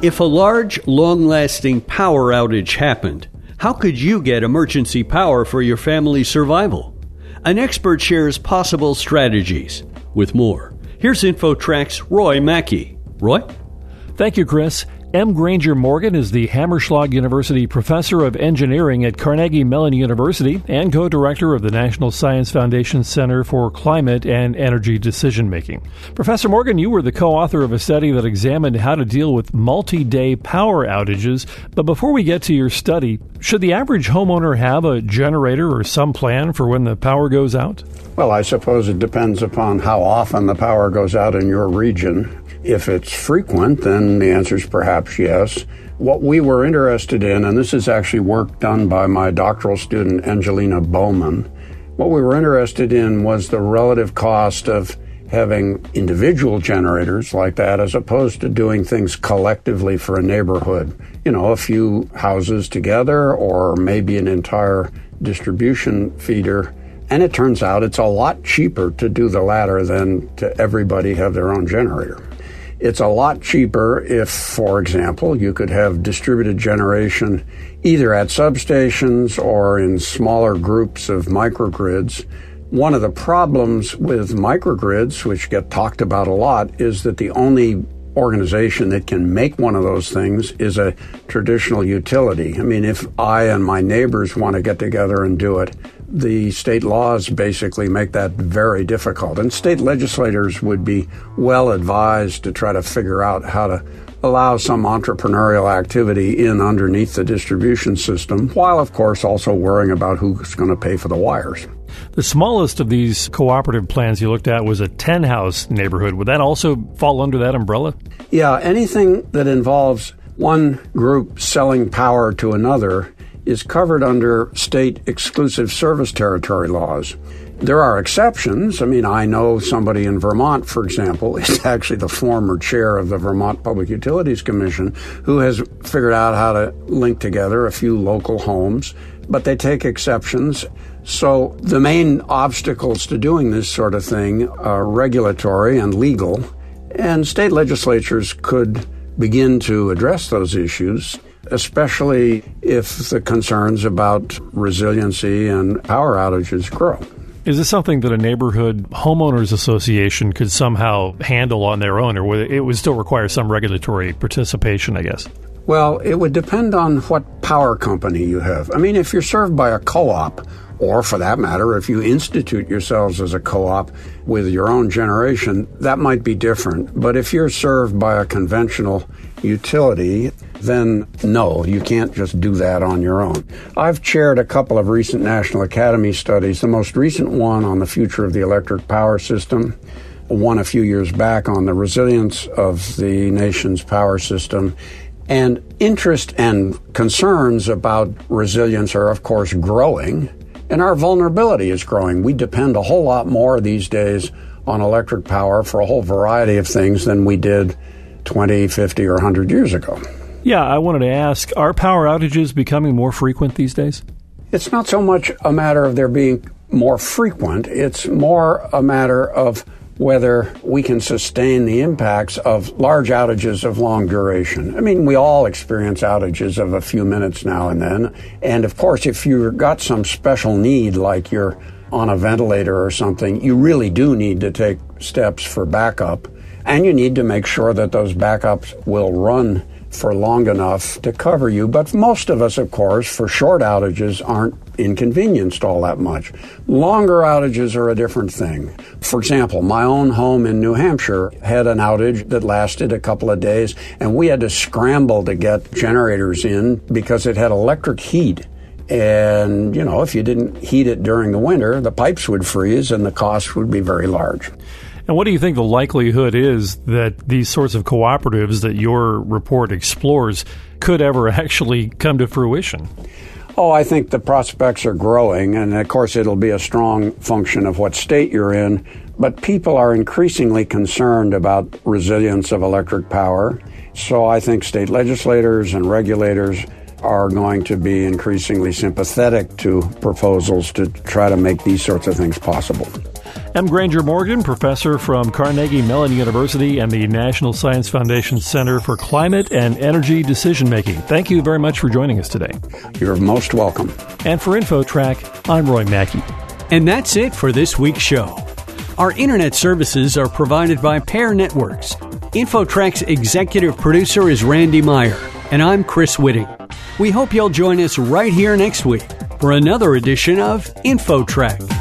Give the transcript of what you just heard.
If a large, long lasting power outage happened, how could you get emergency power for your family's survival? An expert shares possible strategies. With more, here's InfoTrack's Roy Mackey. Roy? Thank you, Chris. M. Granger Morgan is the Hammerschlag University Professor of Engineering at Carnegie Mellon University and co director of the National Science Foundation Center for Climate and Energy Decision Making. Professor Morgan, you were the co author of a study that examined how to deal with multi day power outages. But before we get to your study, should the average homeowner have a generator or some plan for when the power goes out? Well, I suppose it depends upon how often the power goes out in your region. If it's frequent, then the answer is perhaps yes. What we were interested in, and this is actually work done by my doctoral student Angelina Bowman, what we were interested in was the relative cost of having individual generators like that as opposed to doing things collectively for a neighborhood. You know, a few houses together or maybe an entire distribution feeder. And it turns out it's a lot cheaper to do the latter than to everybody have their own generator. It's a lot cheaper if, for example, you could have distributed generation either at substations or in smaller groups of microgrids. One of the problems with microgrids, which get talked about a lot, is that the only organization that can make one of those things is a traditional utility. I mean, if I and my neighbors want to get together and do it, the state laws basically make that very difficult. And state legislators would be well advised to try to figure out how to allow some entrepreneurial activity in underneath the distribution system, while, of course, also worrying about who's going to pay for the wires. The smallest of these cooperative plans you looked at was a 10 house neighborhood. Would that also fall under that umbrella? Yeah, anything that involves one group selling power to another is covered under state exclusive service territory laws. There are exceptions. I mean, I know somebody in Vermont, for example, is actually the former chair of the Vermont Public Utilities Commission who has figured out how to link together a few local homes, but they take exceptions. So the main obstacles to doing this sort of thing are regulatory and legal, and state legislatures could begin to address those issues especially if the concerns about resiliency and power outages grow. Is this something that a neighborhood homeowners association could somehow handle on their own, or would it would still require some regulatory participation, I guess? Well, it would depend on what power company you have. I mean, if you're served by a co op, or for that matter, if you institute yourselves as a co op with your own generation, that might be different. But if you're served by a conventional utility, then no, you can't just do that on your own. I've chaired a couple of recent National Academy studies, the most recent one on the future of the electric power system, one a few years back on the resilience of the nation's power system. And interest and concerns about resilience are, of course, growing and our vulnerability is growing. We depend a whole lot more these days on electric power for a whole variety of things than we did 20, 50, or 100 years ago. Yeah, I wanted to ask are power outages becoming more frequent these days? It's not so much a matter of there being more frequent, it's more a matter of whether we can sustain the impacts of large outages of long duration. I mean, we all experience outages of a few minutes now and then. And of course, if you've got some special need, like you're on a ventilator or something, you really do need to take steps for backup. And you need to make sure that those backups will run for long enough to cover you. But most of us, of course, for short outages aren't inconvenienced all that much. Longer outages are a different thing. For example, my own home in New Hampshire had an outage that lasted a couple of days, and we had to scramble to get generators in because it had electric heat. And, you know, if you didn't heat it during the winter, the pipes would freeze and the cost would be very large. And what do you think the likelihood is that these sorts of cooperatives that your report explores could ever actually come to fruition? Oh, I think the prospects are growing, and of course, it'll be a strong function of what state you're in. But people are increasingly concerned about resilience of electric power. So I think state legislators and regulators are going to be increasingly sympathetic to proposals to try to make these sorts of things possible. M. Granger Morgan, professor from Carnegie Mellon University and the National Science Foundation Center for Climate and Energy Decision Making. Thank you very much for joining us today. You're most welcome. And for InfoTrack, I'm Roy Mackey. And that's it for this week's show. Our internet services are provided by Pair Networks. InfoTrack's executive producer is Randy Meyer, and I'm Chris Whitting. We hope you'll join us right here next week for another edition of InfoTrack.